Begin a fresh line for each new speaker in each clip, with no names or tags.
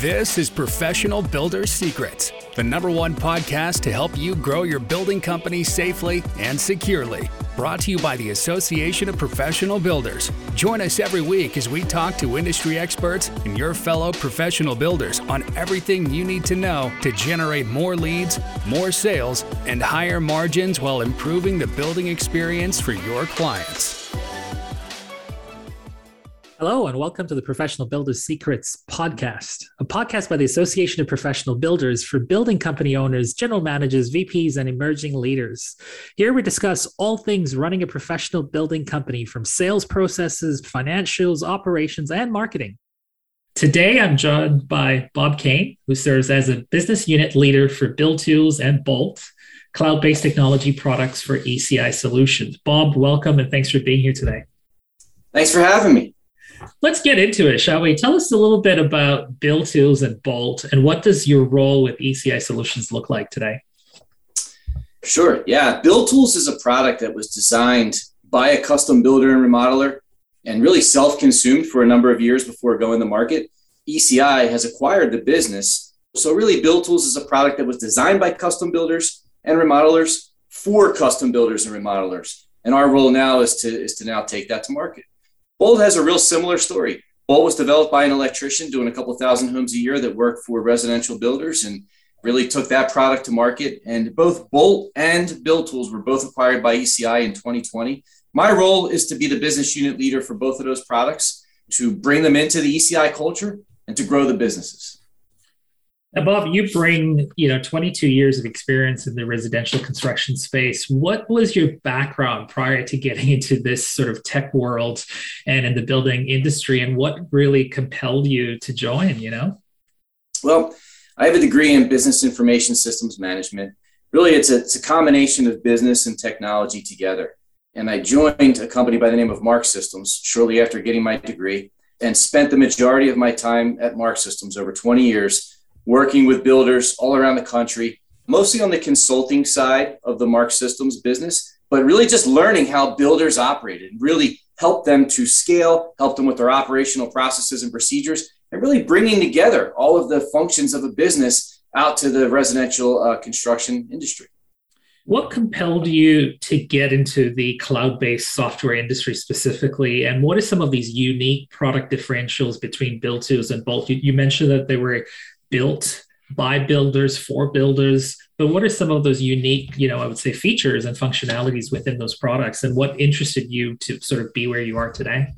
This is Professional Builders Secrets, the number one podcast to help you grow your building company safely and securely. Brought to you by the Association of Professional Builders. Join us every week as we talk to industry experts and your fellow professional builders on everything you need to know to generate more leads, more sales, and higher margins while improving the building experience for your clients.
Hello, and welcome to the Professional Builders Secrets podcast, a podcast by the Association of Professional Builders for building company owners, general managers, VPs, and emerging leaders. Here we discuss all things running a professional building company from sales processes, financials, operations, and marketing. Today, I'm joined by Bob Kane, who serves as a business unit leader for Build Tools and Bolt, cloud based technology products for ECI Solutions. Bob, welcome and thanks for being here today.
Thanks for having me.
Let's get into it, shall we? Tell us a little bit about Build Tools and Bolt, and what does your role with ECI Solutions look like today?
Sure. Yeah. Build Tools is a product that was designed by a custom builder and remodeler and really self consumed for a number of years before going to market. ECI has acquired the business. So, really, Build Tools is a product that was designed by custom builders and remodelers for custom builders and remodelers. And our role now is to, is to now take that to market. Bolt has a real similar story. Bolt was developed by an electrician doing a couple thousand homes a year that worked for residential builders and really took that product to market. And both Bolt and Build Tools were both acquired by ECI in 2020. My role is to be the business unit leader for both of those products, to bring them into the ECI culture and to grow the businesses.
Bob, you bring you know 22 years of experience in the residential construction space. What was your background prior to getting into this sort of tech world and in the building industry, and what really compelled you to join? You know,
well, I have a degree in business information systems management. Really, it's a, it's a combination of business and technology together. And I joined a company by the name of Mark Systems shortly after getting my degree, and spent the majority of my time at Mark Systems over 20 years working with builders all around the country, mostly on the consulting side of the Mark Systems business, but really just learning how builders operated, really help them to scale, help them with their operational processes and procedures, and really bringing together all of the functions of a business out to the residential uh, construction industry.
What compelled you to get into the cloud based software industry specifically? And what are some of these unique product differentials between Build Tools and Bolt? You, you mentioned that they were built by builders for builders. But what are some of those unique you know i would say features and functionalities within those products? And what interested you to sort of be where you are today?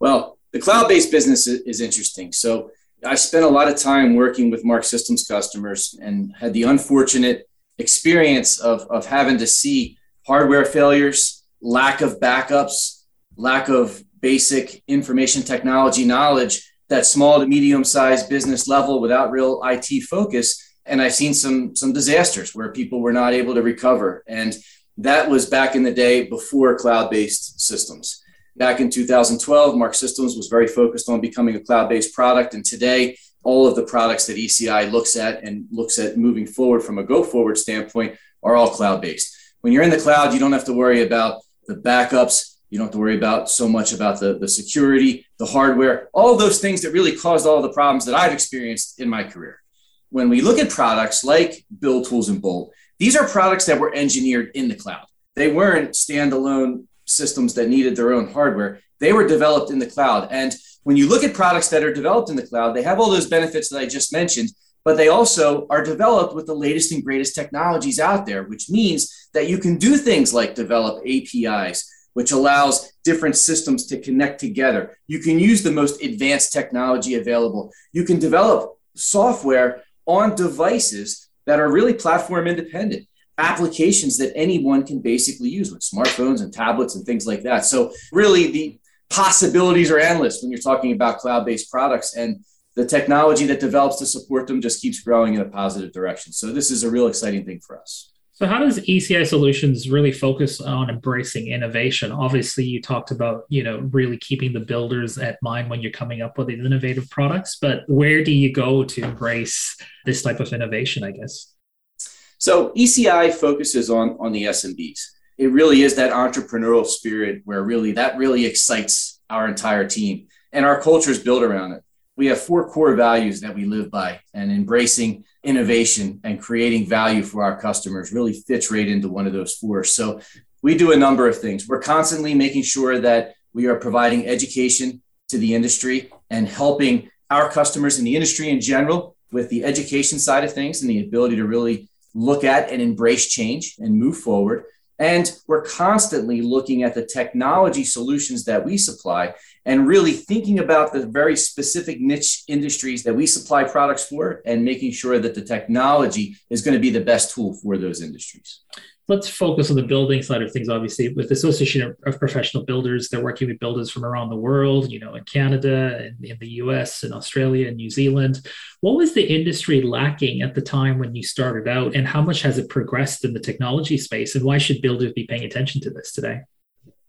Well the cloud-based business is interesting. So i spent a lot of time working with mark systems customers and had the unfortunate experience of, of having to see hardware failures lack of backups lack of basic information technology knowledge that small to medium sized business level without real IT focus. And I've seen some some disasters where people were not able to recover. And that was back in the day before cloud-based systems. Back in 2012, Mark Systems was very focused on becoming a cloud-based product. And today, all of the products that ECI looks at and looks at moving forward from a go-forward standpoint are all cloud-based. When you're in the cloud, you don't have to worry about the backups, you don't have to worry about so much about the, the security, the hardware, all those things that really caused all the problems that I've experienced in my career. When we look at products like Build Tools and Bolt, these are products that were engineered in the cloud. They weren't standalone systems that needed their own hardware. They were developed in the cloud. And when you look at products that are developed in the cloud, they have all those benefits that I just mentioned, but they also are developed with the latest and greatest technologies out there, which means that you can do things like develop APIs, which allows different systems to connect together. You can use the most advanced technology available. You can develop software on devices that are really platform independent, applications that anyone can basically use with smartphones and tablets and things like that. So, really, the possibilities are endless when you're talking about cloud based products. And the technology that develops to support them just keeps growing in a positive direction. So, this is a real exciting thing for us.
So, how does ECI Solutions really focus on embracing innovation? Obviously, you talked about you know really keeping the builders at mind when you're coming up with these innovative products, but where do you go to embrace this type of innovation? I guess.
So, ECI focuses on on the SMBs. It really is that entrepreneurial spirit where really that really excites our entire team, and our culture is built around it. we have four core values that we live by, and embracing innovation and creating value for our customers really fits right into one of those four. So we do a number of things. We're constantly making sure that we are providing education to the industry and helping our customers in the industry in general with the education side of things and the ability to really look at and embrace change and move forward. And we're constantly looking at the technology solutions that we supply and really thinking about the very specific niche industries that we supply products for and making sure that the technology is going to be the best tool for those industries
let's focus on the building side of things obviously with the association of, professional builders. They're working with builders from around the world you know in canada and in the us and australia and new zealand. What was the industry lacking at the time when you started out and how much has it progressed in the technology space and why should builders be paying attention to this today?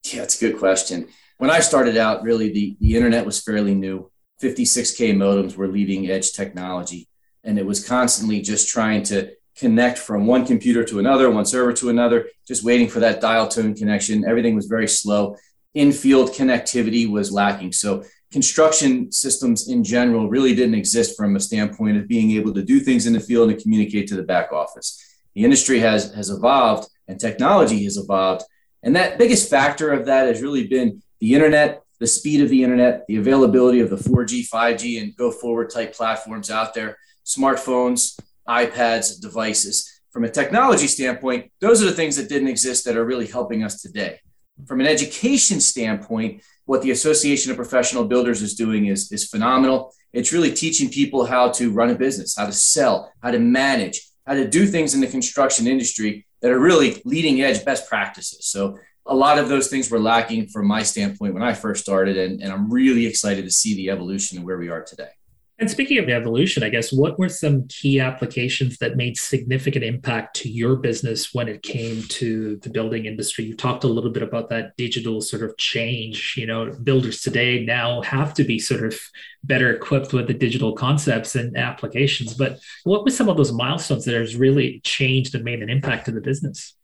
Yeah it's a good question. When i started out really the, the internet was fairly new. 56k modems were leading edge technology and it was constantly just trying to connect from one computer to another, one server to another, just waiting for that dial tone connection. Everything was very slow. In field connectivity was lacking. So, construction systems in general really didn't exist from a standpoint of being able to do things in the field and communicate to the back office. The industry has, has evolved and technology has evolved. And that biggest factor of that has really been the internet, the speed of the internet, the availability of the 4G, 5G, and go forward type platforms out there, smartphones, iPads, devices. From a technology standpoint, those are the things that didn't exist that are really helping us today. From an education standpoint, what the Association of Professional Builders is doing is, is phenomenal. It's really teaching people how to run a business, how to sell, how to manage, how to do things in the construction industry that are really leading edge best practices. So a lot of those things were lacking from my standpoint when I first started, and, and I'm really excited to see the evolution of where we are today.
And speaking of evolution, I guess what were some key applications that made significant impact to your business when it came to the building industry? You talked a little bit about that digital sort of change. You know, builders today now have to be sort of better equipped with the digital concepts and applications. But what were some of those milestones that has really changed and made an impact to the business?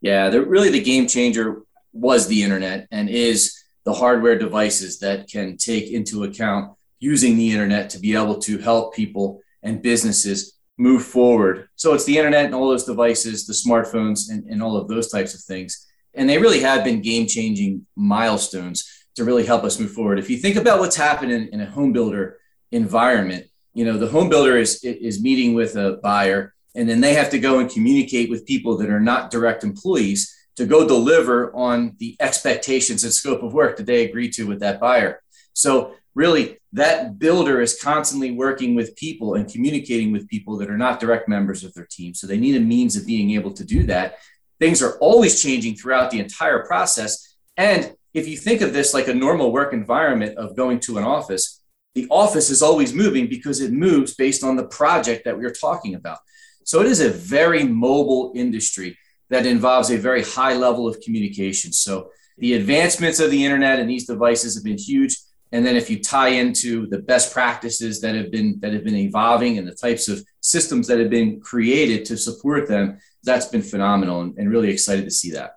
Yeah, really the game changer was the internet and is the hardware devices that can take into account using the internet to be able to help people and businesses move forward. So it's the internet and all those devices, the smartphones, and, and all of those types of things. And they really have been game changing milestones to really help us move forward. If you think about what's happening in a home builder environment, you know, the home builder is, is meeting with a buyer and then they have to go and communicate with people that are not direct employees to go deliver on the expectations and scope of work that they agree to with that buyer. So really that builder is constantly working with people and communicating with people that are not direct members of their team. So they need a means of being able to do that. Things are always changing throughout the entire process. And if you think of this like a normal work environment of going to an office, the office is always moving because it moves based on the project that we are talking about. So it is a very mobile industry that involves a very high level of communication. So the advancements of the internet and these devices have been huge and then if you tie into the best practices that have been that have been evolving and the types of systems that have been created to support them that's been phenomenal and, and really excited to see that.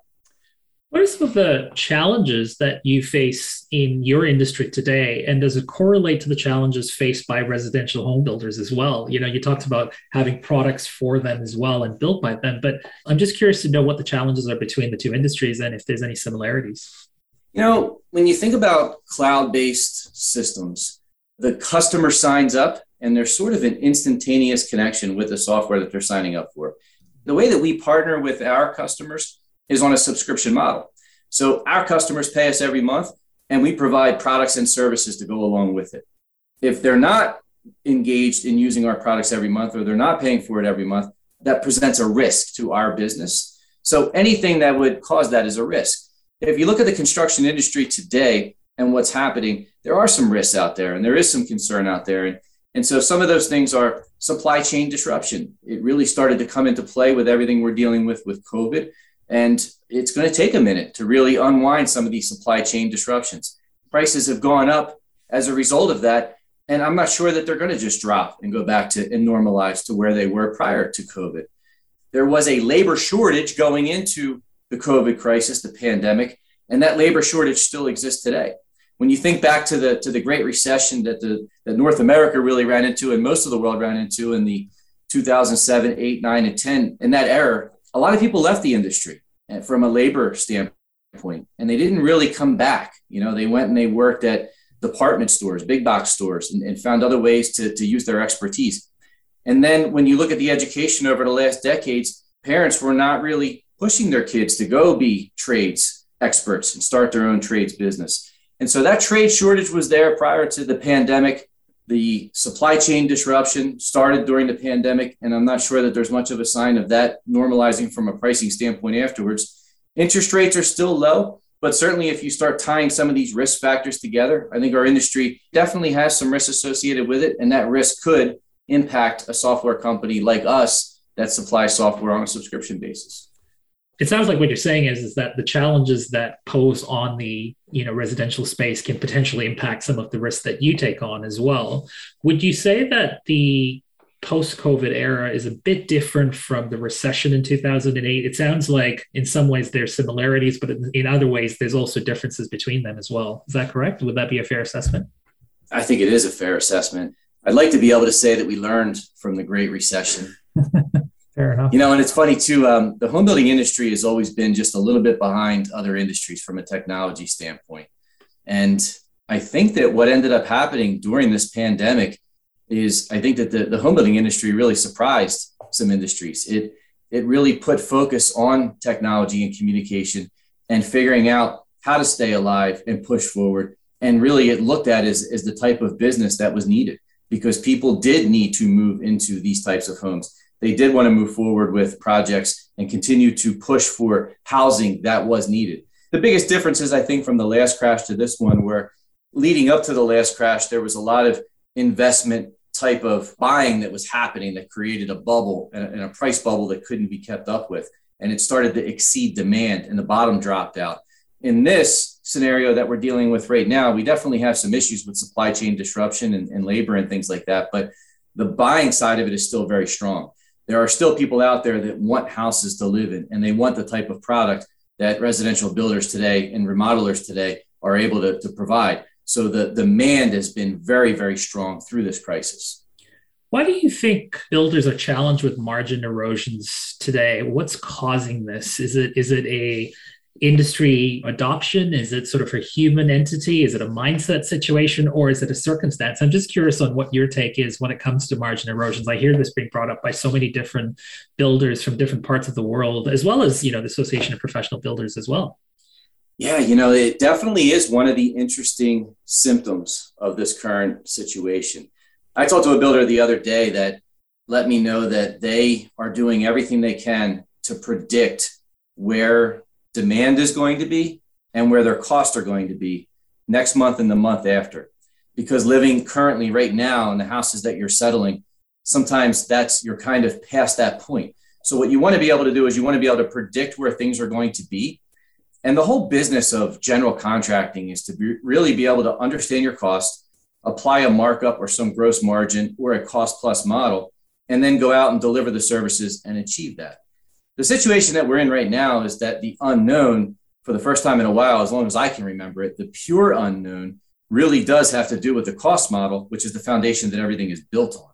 What are some of the challenges that you face in your industry today? And does it correlate to the challenges faced by residential home builders as well? You know you talked about having products for them as well and built by them but i'm just curious to know what the challenges are between the two industries and if there's any similarities
you know, when you think about cloud based systems, the customer signs up and there's sort of an instantaneous connection with the software that they're signing up for. The way that we partner with our customers is on a subscription model. So our customers pay us every month and we provide products and services to go along with it. If they're not engaged in using our products every month or they're not paying for it every month, that presents a risk to our business. So anything that would cause that is a risk if you look at the construction industry today and what's happening, there are some risks out there and there is some concern out there. And, and so some of those things are supply chain disruption. It really started to come into play with everything we're dealing with with COVID. And it's going to take a minute to really unwind some of these supply chain disruptions. Prices have gone up as a result of that. And I'm not sure that they're going to just drop and go back to and normalize to where they were prior to COVID. There was a labor shortage going into the COVID crisis, the pandemic, and that labor shortage still exists today. when you think back to the to the Great Recession that the that North America really ran into and most of the world ran into in the 2007, 8, 9, and 10, in that era, a lot of people left the industry eh, from a labor standpoint, and they didn't really come back. You know, they went and they worked at department stores, big box stores, and, and found other ways to, to use their expertise. And then when you look at the education over the last decades, parents were not really pushing their kids to go be trades experts and start their own trades business. And so that trade shortage was there prior to the pandemic. The supply chain disruption started during the pandemic, and I'm not sure that there's much of a sign of that normalizing from a pricing standpoint afterwards. Interest rates are still low, but certainly if you start tying some of these risk factors together, I think our industry definitely has some risk associated with it, and that risk could impact a software company like us that supplies software on a subscription basis
it sounds like what you're saying is, is that the challenges that pose on the you know residential space can potentially impact some of the risks that you take on as well. Would you say that the post-COVID era is a bit different from the recession in 2008? It sounds like in some ways there's similarities, but in other ways there's also differences between them as well. Is that correct? Would that be a fair assessment?
I think it is a fair assessment. I'd like to be able to say that we learned from the Great Recession.
Fair enough.
You know, and it's funny too. Um, the home building industry has always been just a little bit behind other industries from a technology standpoint. And I think that what ended up happening during this pandemic is I think that the, the home building industry really surprised some industries. It it really put focus on technology and communication and figuring out how to stay alive and push forward. And really it looked at as, as the type of business that was needed because people did need to move into these types of homes they did want to move forward with projects and continue to push for housing that was needed. The biggest difference is, I think, from the last crash to this one, where leading up to the last crash, there was a lot of investment type of buying that was happening that created a bubble and a price bubble that couldn't be kept up with. And it started to exceed demand and the bottom dropped out. In this scenario that we're dealing with right now, we definitely have some issues with supply chain disruption and, and labor and things like that. But the buying side of it is still very strong there are still people out there that want houses to live in and they want the type of product that residential builders today and remodelers today are able to, to provide. So the demand has been very, very strong through this crisis.
Why do you think builders are challenged with margin erosions today? What's causing this? Is it is it a industry adoption? Is it sort of a human entity? Is it a mindset situation or is it a circumstance? I'm just curious on what your take is when it comes to margin erosions. I hear this being brought up by so many different builders from different parts of the world, as well as, you know, the Association of Professional Builders as well.
Yeah, you know, it definitely is one of the interesting symptoms of this current situation. I talked to a builder the other day that let me know that they are doing everything they can to predict where demand is going to be and where their costs are going to be next month and the month after. Because living currently right now in the houses that you're settling, sometimes that's you're kind of past that point. So what you want to be able to do is you want to be able to predict where things are going to be. And the whole business of general contracting is to be, really be able to understand your cost, apply a markup or some gross margin or a cost plus model, and then go out and deliver the services and achieve that the situation that we're in right now is that the unknown, for the first time in a while, as long as I can remember it, the pure unknown really does have to do with the cost model, which is the foundation that everything is built on.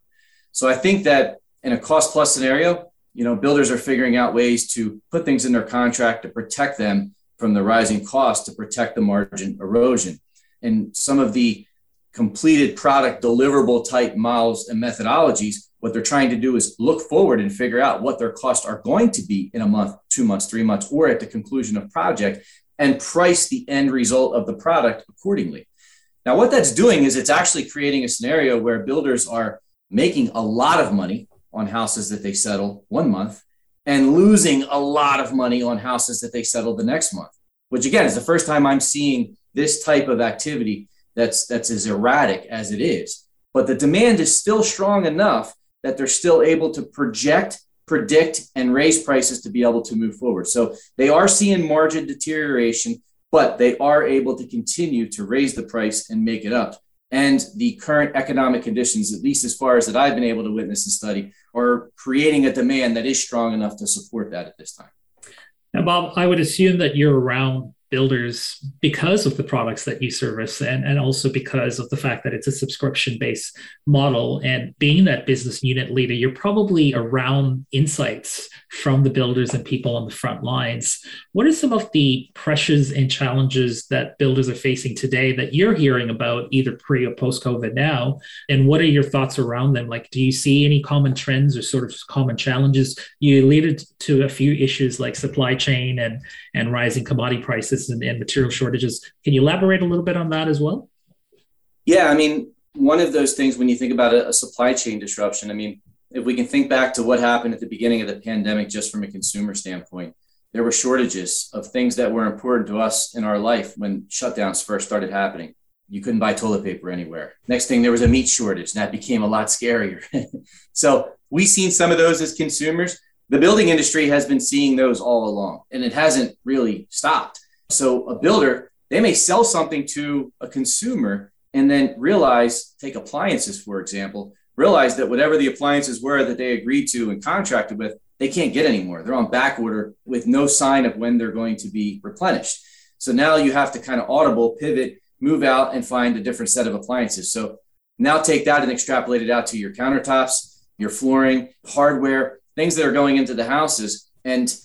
So I think that in a cost plus scenario, you know, builders are figuring out ways to put things in their contract to protect them from the rising cost to protect the margin erosion. And some of the completed product deliverable type models and methodologies what they're trying to do is look forward and figure out what their costs are going to be in a month, two months, three months, or at the conclusion of project and price the end result of the product accordingly. Now, what that's doing is it's actually creating a scenario where builders are making a lot of money on houses that they settle one month and losing a lot of money on houses that they settle the next month, which again is the first time I'm seeing this type of activity that's that's as erratic as it is. But the demand is still strong enough that they're still able to project, predict, and raise prices to be able to move forward. So they are seeing margin deterioration, but they are able to continue to raise the price and make it up. And the current economic conditions, at least as far as that I've been able to witness and study, are creating a demand that is strong enough to support that at this time.
Now, Bob, I would assume that you're around builders because of the products that you service and, and also because of the fact that it's a subscription based model. And being that business unit leader, you're probably around insights from the builders and people on the front lines. What are some of the pressures and challenges that builders are facing today that you're hearing about either pre or post COVID now? And what are your thoughts around them? Like, do you see any common trends or sort of common challenges? You alluded to a few issues like supply chain and, and rising commodity and, and material shortages. Can you elaborate a little bit on that as well?
Yeah, I mean, one of those things when you think about a, a supply chain disruption, I mean, if we can think back to what happened at the beginning of the pandemic, just from a consumer standpoint, there were shortages of things that were important to us in our life when shutdowns first started happening. You couldn't buy toilet paper anywhere. Next thing, there was a meat shortage, and that became a lot scarier. so we've seen some of those as consumers. The building industry has been seeing those all along, and it hasn't really stopped. So a builder, they may sell something to a consumer and then realize, take appliances, for example, realize that whatever the appliances were that they agreed to and contracted with, they can't get anymore. They're on back order with no sign of when they're going to be replenished. So now you have to kind of audible, pivot, move out and find a different set of appliances. So now take that and extrapolate it out to your countertops, your flooring, hardware, things that are going into the houses. And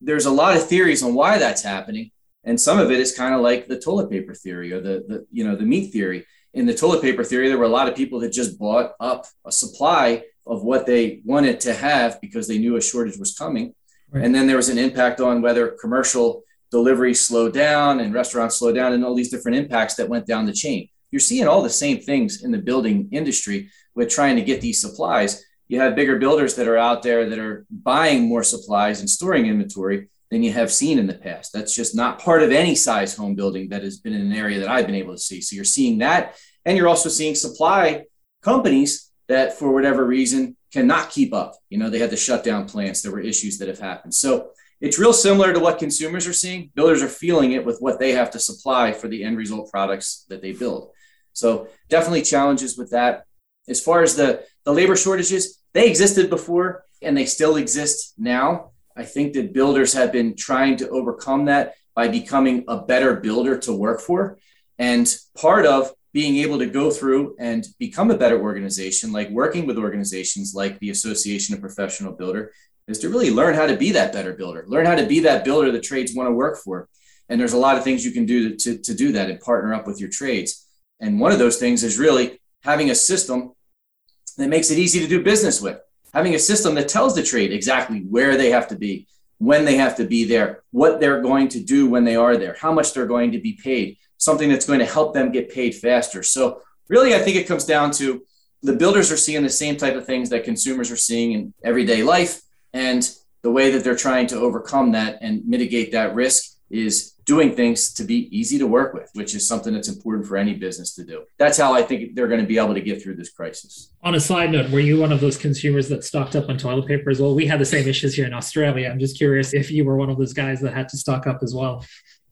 there's a lot of theories on why that's happening. And some of it is kind of like the toilet paper theory or the, the you know the meat theory in the toilet paper theory, there were a lot of people that just bought up a supply of what they wanted to have because they knew a shortage was coming. Right. And then there was an impact on whether commercial delivery slowed down and restaurants slowed down and all these different impacts that went down the chain. You're seeing all the same things in the building industry with trying to get these supplies. You have bigger builders that are out there that are buying more supplies and storing inventory than you have seen in the past. That's just not part of any size home building that has been in an area that I've been able to see. So you're seeing that. And you're also seeing supply companies that, for whatever reason, cannot keep up. You know, they had to shut down plants. There were issues that have happened. So it's real similar to what consumers are seeing. Builders are feeling it with what they have to supply for the end result products that they build. So definitely challenges with that. As far as the, the labor shortages, they existed before and they still exist now. I think that builders have been trying to overcome that by becoming a better builder to work for. And part of being able to go through and become a better organization, like working with organizations like the Association of Professional Builder, is to really learn how to be that better builder, learn how to be that builder the trades want to work for. And there's a lot of things you can do to, to, to do that and partner up with your trades. And one of those things is really having a system that makes it easy to do business with having a system that tells the trade exactly where they have to be, when they have to be there, what they're going to do when they are there, how much they're going to be paid, something that's going to help them get paid faster. So, really, I think it comes down to the builders are seeing the same type of things that consumers are seeing in everyday life. And the way that they're trying to overcome that and mitigate that risk is doing things to be easy to work with, which is something that's important for any business to do. That's how I think they're going to be able to get through this crisis.
On a side note, were you one of those consumers that stocked up on toilet paper as well? We had the same issues here in Australia. I'm just curious if you were one of those guys that had to stock up as well.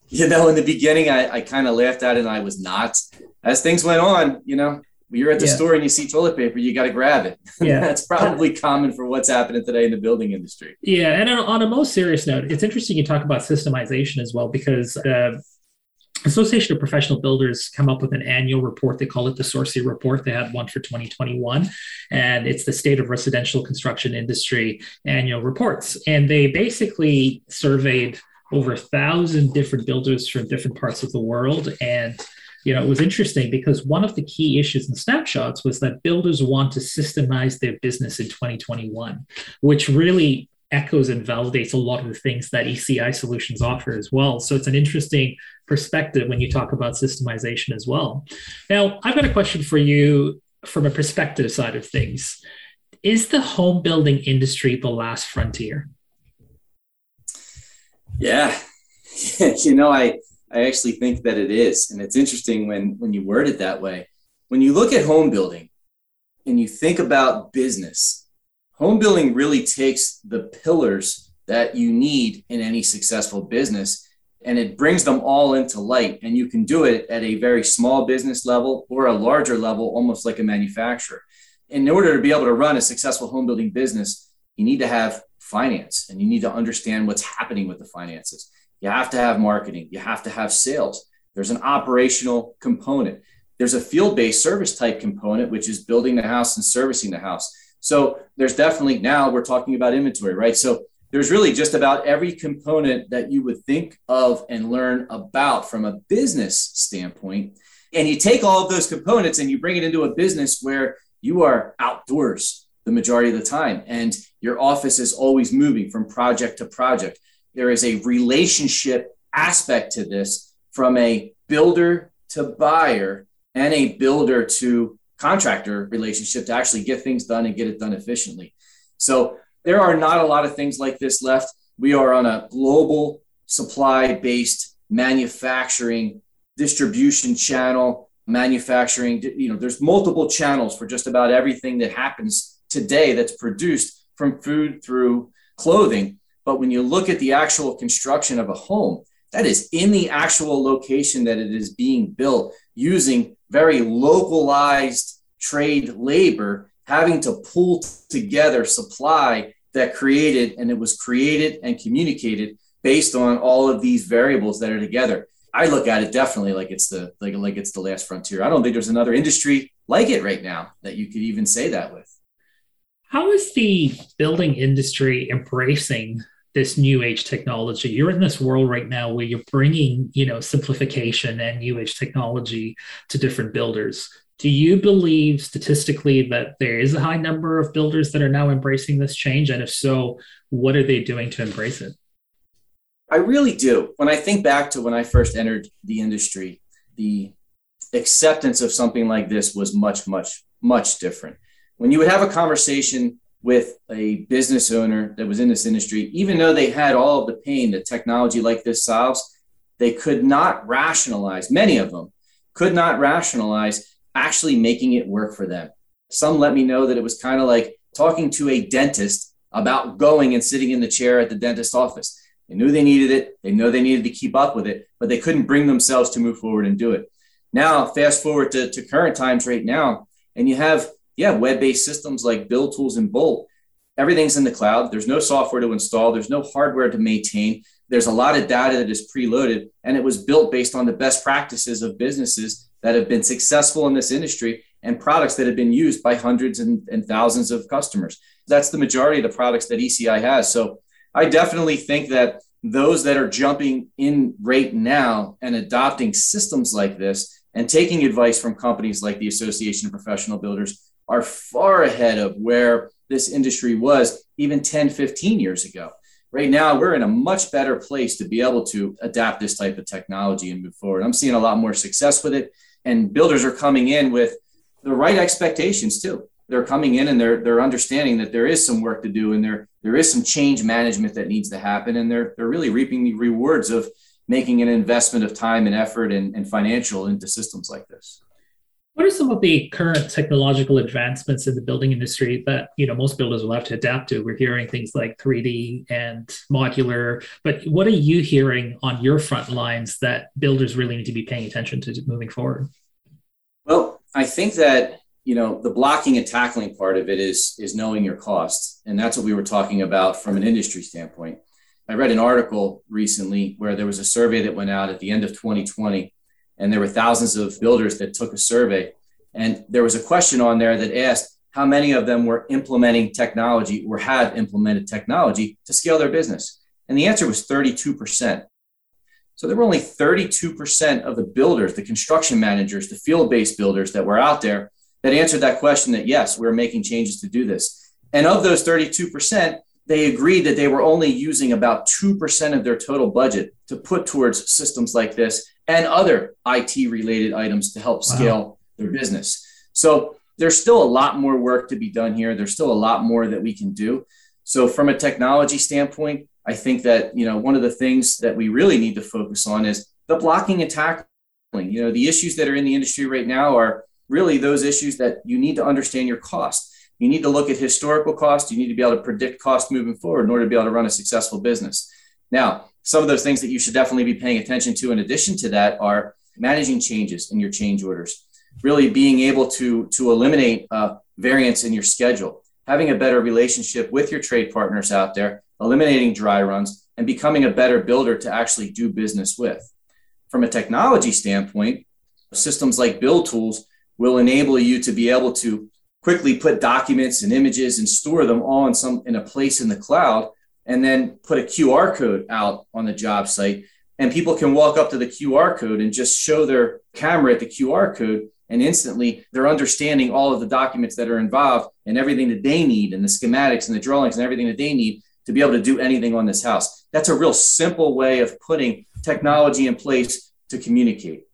You know, in the beginning, I, I kind of laughed at it and I was not. As things went on, you know, you're at the yeah. store and you see toilet paper, you got to grab it. Yeah, that's probably common for what's happening today in the building industry.
Yeah, and on a most serious note, it's interesting you talk about systemization as well because uh, Association of Professional Builders come up with an annual report. They call it the SORCI Report. They had one for 2021, and it's the State of Residential Construction Industry annual reports. And they basically surveyed over a thousand different builders from different parts of the world and you know, it was interesting because one of the key issues in snapshots was that builders want to systemize their business in 2021, which really echoes and validates a lot of the things that ECI solutions offer as well. So it's an interesting perspective when you talk about systemization as well. Now, I've got a question for you from a perspective side of things. Is the home building industry the last frontier?
Yeah. you know, I I actually think that it is. And it's interesting when, when you word it that way. When you look at home building and you think about business, home building really takes the pillars that you need in any successful business and it brings them all into light. And you can do it at a very small business level or a larger level, almost like a manufacturer. In order to be able to run a successful home building business, you need to have finance and you need to understand what's happening with the finances You have to have marketing. You have to have sales. There's an operational component. There's a field based service type component, which is building the house and servicing the house. So there's definitely now we're talking about inventory, right? So there's really just about every component that you would think of and learn about from a business standpoint. And you take all of those components and you bring it into a business where you are outdoors the majority of the time and your office is always moving from project to project. There is a relationship aspect to this from a builder to buyer and a builder to contractor relationship to actually get things done and get it done efficiently. So there are not a lot of things like this left. We are on a global supply based manufacturing distribution channel manufacturing you know there's multiple channels for just about everything that happens today that's produced from food through clothing but when you look at the actual construction of a home that is in the actual location that it is being built using very localized trade labor having to pull together supply that created and it was created and communicated based on all of these variables that are together. I look at it definitely like it's the like like it's the last frontier. I don't think there's another industry like it right now that you could even say that with.
How is the building industry embracing this new age technology? You're in this world right now where you're bringing, you know, simplification and new age technology to different builders. Do you believe statistically that there is a high number of builders that are now embracing this change? And if so, what are they doing to embrace it?
I really do. When I think back to when I first entered the industry, the acceptance of something like this was much, much, much different. When you would have a conversation with a business owner that was in this industry, even though they had all of the pain that technology like this solves, they could not rationalize, many of them could not rationalize actually making it work for them. Some let me know that it was kind of like talking to a dentist about going and sitting in the chair at the dentist office. They knew they needed it, they know they needed to keep up with it, but they couldn't bring themselves to move forward and do it. Now, fast forward to, to current times right now, and you have, yeah, web based systems like Build Tools and Bolt. Everything's in the cloud. There's no software to install, there's no hardware to maintain. There's a lot of data that is preloaded, and it was built based on the best practices of businesses that have been successful in this industry and products that have been used by hundreds and, and thousands of customers. That's the majority of the products that ECI has. So I definitely think that those that are jumping in right now and adopting systems like this and taking advice from companies like the Association of Professional Builders are far ahead of where this industry was even 10, 15 years ago. Right now, we're in a much better place to be able to adapt this type of technology and move forward. I'm seeing a lot more success with it and builders are coming in with the right expectations too. They're coming in and they're they're understanding that there is some work to do and there there is some change management that needs to happen and they're they're really reaping the rewards of making an investment of time and effort and, and financial into systems like this.
What are some of the current technological advancements in the building industry that you know most builders will have to adapt to? We're hearing things like 3D and modular, but what are you hearing on your front lines that builders really need to be paying attention to moving forward?
Well, I think that you know the blocking and tackling part of it is is knowing your costs, and that's what we were talking about from an industry standpoint. I read an article recently where there was a survey that went out at the end of 2020 and there were thousands of builders that took a survey. And there was a question on there that asked how many of them were implementing technology or had implemented technology to scale their business. And the answer was 32%. So there were only 32% of the builders, the construction managers, the field based builders that were out there that answered that question that yes, we're making changes to do this. And of those 32%, they agreed that they were only using about 2% of their total budget to put towards systems like this and other IT related items to help scale wow. their business. So there's still a lot more work to be done here. There's still a lot more that we can do. So from a technology standpoint, I think that you know one of the things that we really need to focus on is the blocking and tackling. You know, the issues that are in the industry right now are really those issues that you need to understand your cost. You need to look at historical cost. You need to be able to predict cost moving forward in order to be able to run a successful business. Now, some of those things that you should definitely be paying attention to in addition to that are managing changes in your change orders really being able to to eliminate uh, variance in your schedule having a better relationship with your trade partners out there eliminating dry runs and becoming a better builder to actually do business with. From a technology standpoint, systems like build tools will enable you to be able to quickly put documents and images and store them all in some in a place in the cloud and then put a QR code out on the job site and people can walk up to the QR code and just show their camera at the QR code and instantly they're understanding all of the documents that are involved and everything that they need and the schematics and the drawings and everything that they need to be able to do anything on this house. That's a real simple way of putting technology in place to communicate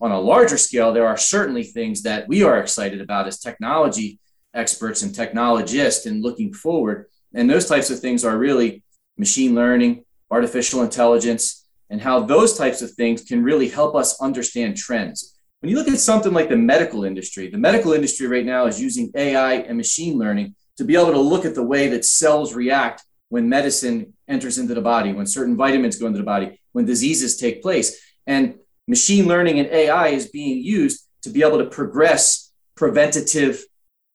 on a larger scale, there are certainly things that we are excited about as technology experts and technologists and looking forward. And those types of things are really machine learning, artificial intelligence, and how those types of things can really help us understand trends. When you look at something like the medical industry, the medical industry right now is using AI and machine learning to be able to look at the way that cells react when medicine enters into the body, when certain vitamins go into the body, when diseases take place. And machine learning and AI is being used to be able to progress preventative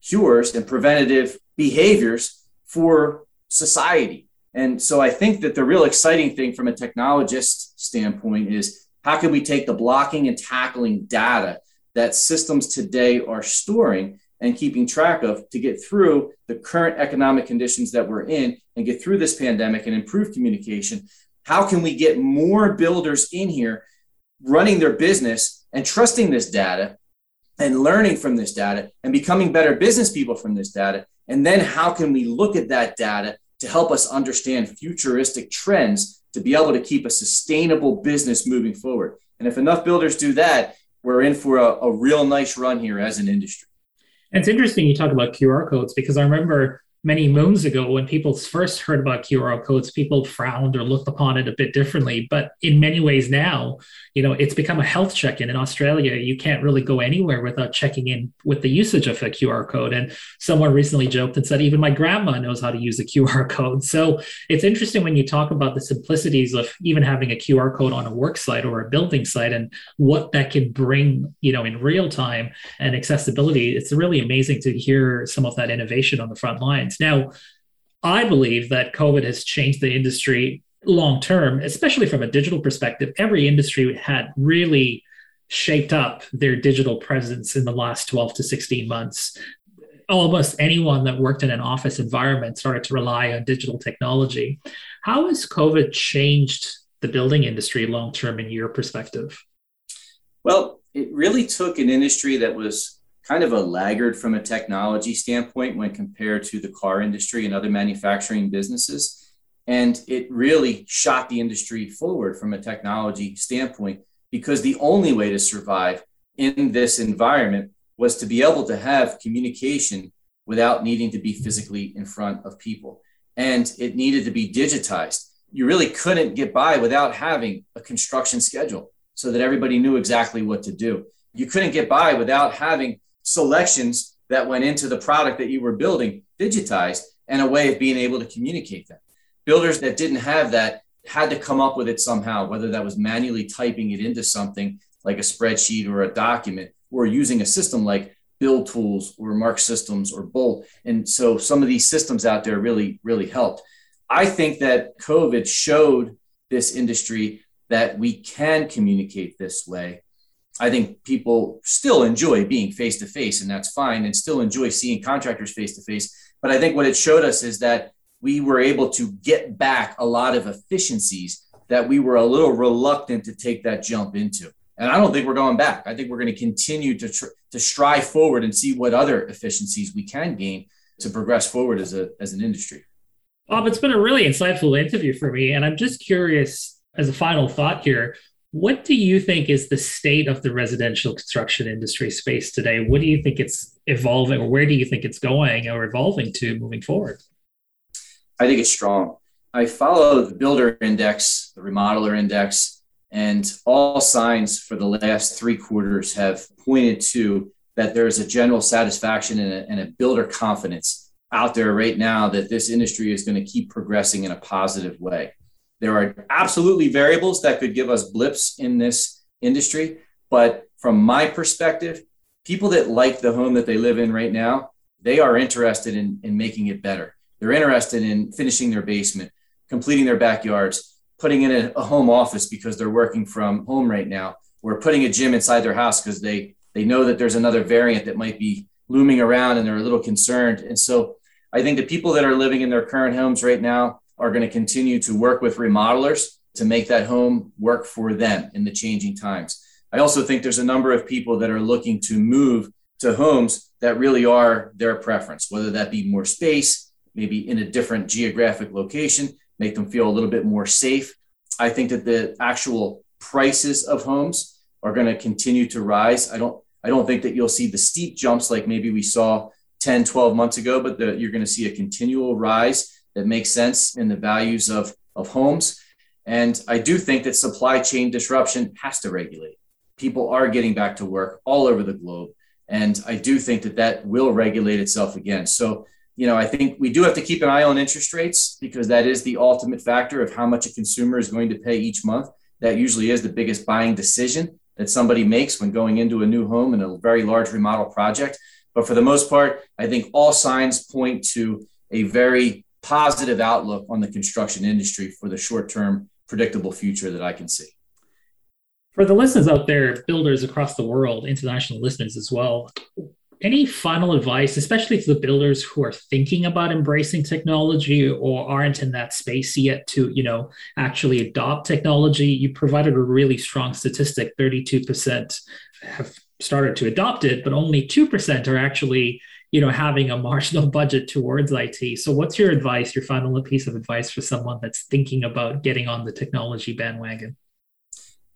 cures and preventative behaviors for society. And so I think that the real exciting thing from a technologist standpoint is how can we take the blocking and tackling data that systems today are storing and keeping track of to get through the current economic conditions that we're in and get through this pandemic and improve communication? How can we get more builders in here running their business and trusting this data and learning from this data and becoming better business people from this data. And then how can we look at that data to help us understand futuristic trends to be able to keep a sustainable business moving forward? And if enough builders do that, we're in for a, a real nice run here as an industry.
And it's interesting you talk about QR codes because I remember many moons ago when people first heard about QR codes, people frowned or looked upon it a bit differently. But in many ways now, you know, it's become a health check-in. In Australia, you can't really go anywhere without checking in with the usage of a QR code. And someone recently joked and said, even my grandma knows how to use a QR code. So it's interesting when you talk about the simplicities of even having a QR code on a work site or a building site and what that can bring, you know, in real time and accessibility. It's really amazing to hear some of that innovation on the front Now, I believe that COVID has changed the industry long term, especially from a digital perspective. Every industry had really shaped up their digital presence in the last 12 to 16 months. Almost anyone that worked in an office environment started to rely on digital technology. How has COVID changed the building industry long term in your perspective?
Well, it really took an industry that was kind of a laggard from a technology standpoint when compared to the car industry and other manufacturing businesses. And it really shot the industry forward from a technology standpoint because the only way to survive in this environment was to be able to have communication without needing to be physically in front of people. And it needed to be digitized. You really couldn't get by without having a construction schedule so that everybody knew exactly what to do. You couldn't get by without having selections that went into the product that you were building digitized and a way of being able to communicate that. Builders that didn't have that had to come up with it somehow, whether that was manually typing it into something like a spreadsheet or a document, or using a system like Build Tools or Mark Systems or Bolt. And so some of these systems out there really, really helped. I think that COVID showed this industry that we can communicate this way I think people still enjoy being face to face, and that's fine, and still enjoy seeing contractors face to face. But I think what it showed us is that we were able to get back a lot of efficiencies that we were a little reluctant to take that jump into. And I don't think we're going back. I think we're going to continue to tr- to strive forward and see what other efficiencies we can gain to progress forward as a as an industry.
Bob, it's been a really insightful interview for me, and I'm just curious as a final thought here what do you think is the state of the residential construction industry space today? What do you think it's evolving, or where do you think it's going or evolving to moving forward?
I think it's strong. I follow the builder index, the remodeler index, and all signs for the last three quarters have pointed to that there is a general satisfaction and a, and a builder confidence out there right now that this industry is going to keep progressing in a positive way. There are absolutely variables that could give us blips in this industry. But from my perspective, people that like the home that they live in right now, they are interested in, in making it better. They're interested in finishing their basement, completing their backyards, putting in a, a home office because they're working from home right now, or putting a gym inside their house because they they know that there's another variant that might be looming around and they're a little concerned. And so I think the people that are living in their current homes right now are going to continue to work with remodelers to make that home work for them in the changing times. I also think there's a number of people that are looking to move to homes that really are their preference, whether that be more space, maybe in a different geographic location, make them feel a little bit more safe. I think that the actual prices of homes are going to continue to rise. I don't I don't think that you'll see the steep jumps like maybe we saw 10, 12 months ago, but the, you're going to see a continual rise that makes sense in the values of, of homes. And I do think that supply chain disruption has to regulate. People are getting back to work all over the globe. And I do think that that will regulate itself again. So, you know, I think we do have to keep an eye on interest rates because that is the ultimate factor of how much a consumer is going to pay each month. That usually is the biggest buying decision that somebody makes when going into a new home and a very large remodel project. But for the most part, I think all signs point to a very positive outlook on the construction industry for the short term, predictable future that I can see.
For the listeners out there, builders across the world, international listeners as well, any final advice, especially to the builders who are thinking about embracing technology or aren't in that space yet to, you know, actually adopt technology? You provided a really strong statistic 32% have started to adopt it, but only 2% are actually, you know, having a marginal budget towards IT. So what's your advice, your final piece of advice for someone that's thinking about getting on the technology bandwagon?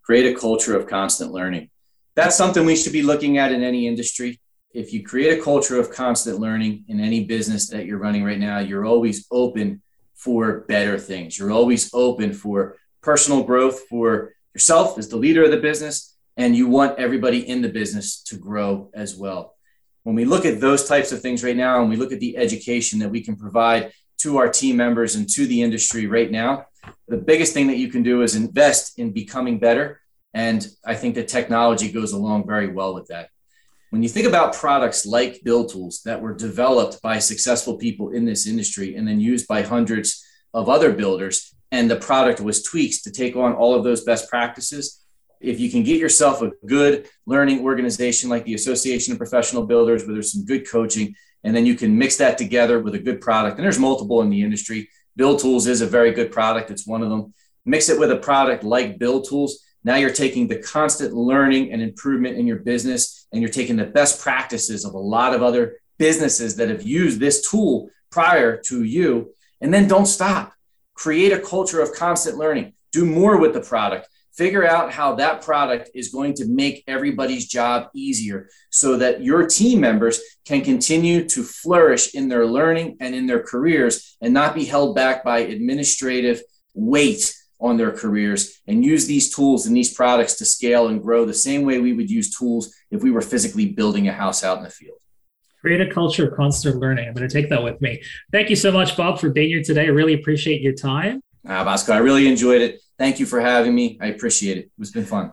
create a culture of constant learning. That's something we should be looking at in any industry. If you create a culture of constant learning in any business that you're running right now, you're always open for better things. You're always open for personal growth for yourself as the leader of the business, and you want everybody in the business to grow as well. When we look at those types of things right now, and we look at the education that we can provide to our team members and to the industry right now, the biggest thing that you can do is invest in becoming better. And I think that technology goes along very well with that. When you think about products like build tools that were developed by successful people in this industry and then used by hundreds of other builders, and the product was tweaked to take on all of those best practices, if you can get yourself a good learning organization like the Association of Professional Builders, where there's some good coaching, and then you can mix that together with a good product, and there's multiple in the industry Build Tools is a very good product. It's one of them. Mix it with a product like Build Tools. Now you're taking the constant learning and improvement in your business, and you're taking the best practices of a lot of other businesses that have used this tool prior to you. And then don't stop. Create a culture of constant learning. Do more with the product figure out how that product is going to make everybody's job easier so that your team members can continue to flourish in their learning and in their careers and not be held back by administrative weight on their careers and use these tools and these products to scale and grow the same way we would use tools if we were physically building a house out in the field.
Create a culture of constant learning. I'm going to take that with me. Thank you so much, Bob, for being here today. I really appreciate your time.
Ah, Bosco, I really enjoyed it. Thank you for having me. I appreciate it. It's been fun.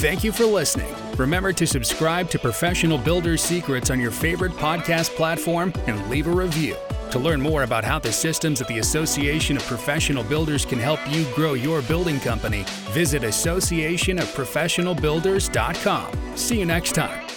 Thank you for listening. Remember to subscribe to Professional Builders Secrets on your favorite podcast platform and leave a review. To learn more about how the systems at the Association of Professional Builders can help you grow your building company, visit associationofprofessionalbuilders.com. See you next time.